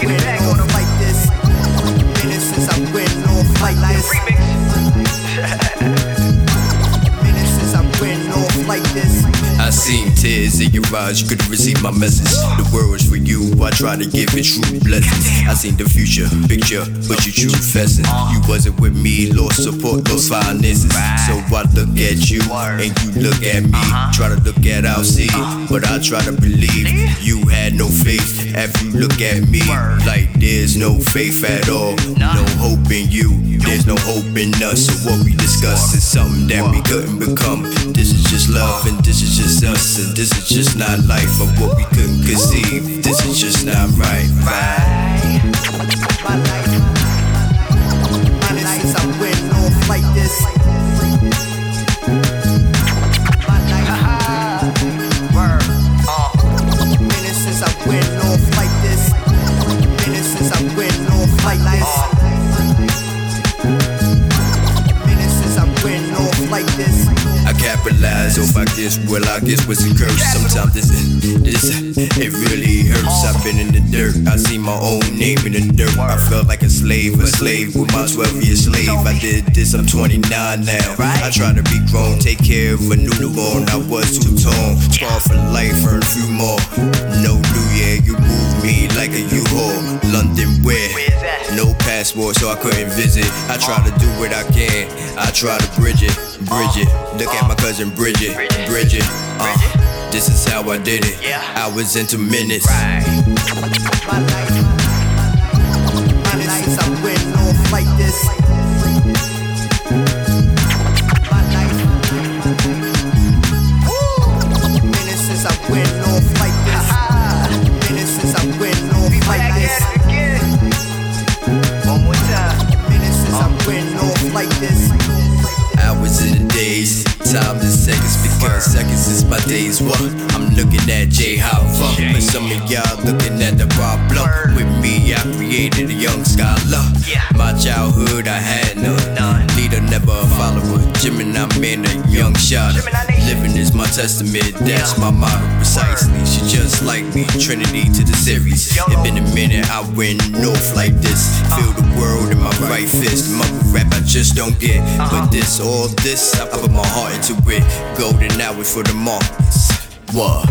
Taking it back on the tears in your eyes, you could've received my message. The world was for you, I try to give it true blessings. I seen the future, picture, but you true fessing. You wasn't with me, lost support, lost finances. So I look at you, and you look at me. Try to look at our seed, but I try to believe you had no faith. After you look at me, like there's no faith at all, no hope in you. There's no hope in us. So what we discuss is something that we couldn't become. This is just love, and this us, and this is just not life of what we couldn't conceive. This is just not right. Right. Capitalize off I guess well I guess was a curse Sometimes this this it really hurts. I've been in the dirt. I see my own name in the dirt. I felt like a slave a slave. With my 12 year slave I did this. I'm 29 now. I try to be grown take care of a newborn. I was too tall Scar for life earn a few more. No new year you move me like a U-Haul. London where no passport so I couldn't visit I try to do what I can I try to bridge it bridge it look at my cousin Bridget Bridget uh, this is how I did it I was into minutes since I went off like this. Minutes since I went off like this. Minutes since I went off like this. Time in seconds because seconds is my days. What? I'm looking at J Hava, but some of y'all looking at the problem. With me, I created a young scholar. My childhood, I had none. Leader, never a follower. Gemini man, a young shot. Living is my testament, that's my motto precisely. She just like me, Trinity to the series. It been a minute, I went north like this. Feel the world in my right fist. Mumble rap, I just don't get. But this, all this, I put my heart into it. Golden hour for the markets. What?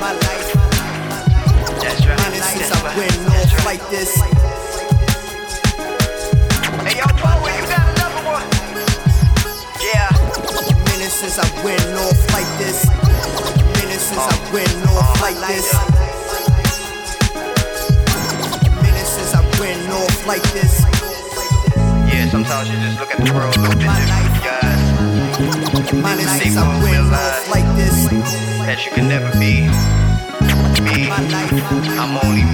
My life, That's right. minutes since I went That's off right. like this. Hey, yo, Bowie, you got since I went off like this. Minutes since I went off like this. Minutes since I went off like this. Yeah, sometimes you just look at the world a little bit different, guys. Minutes See since I went off like this. that you can never be me. I'm only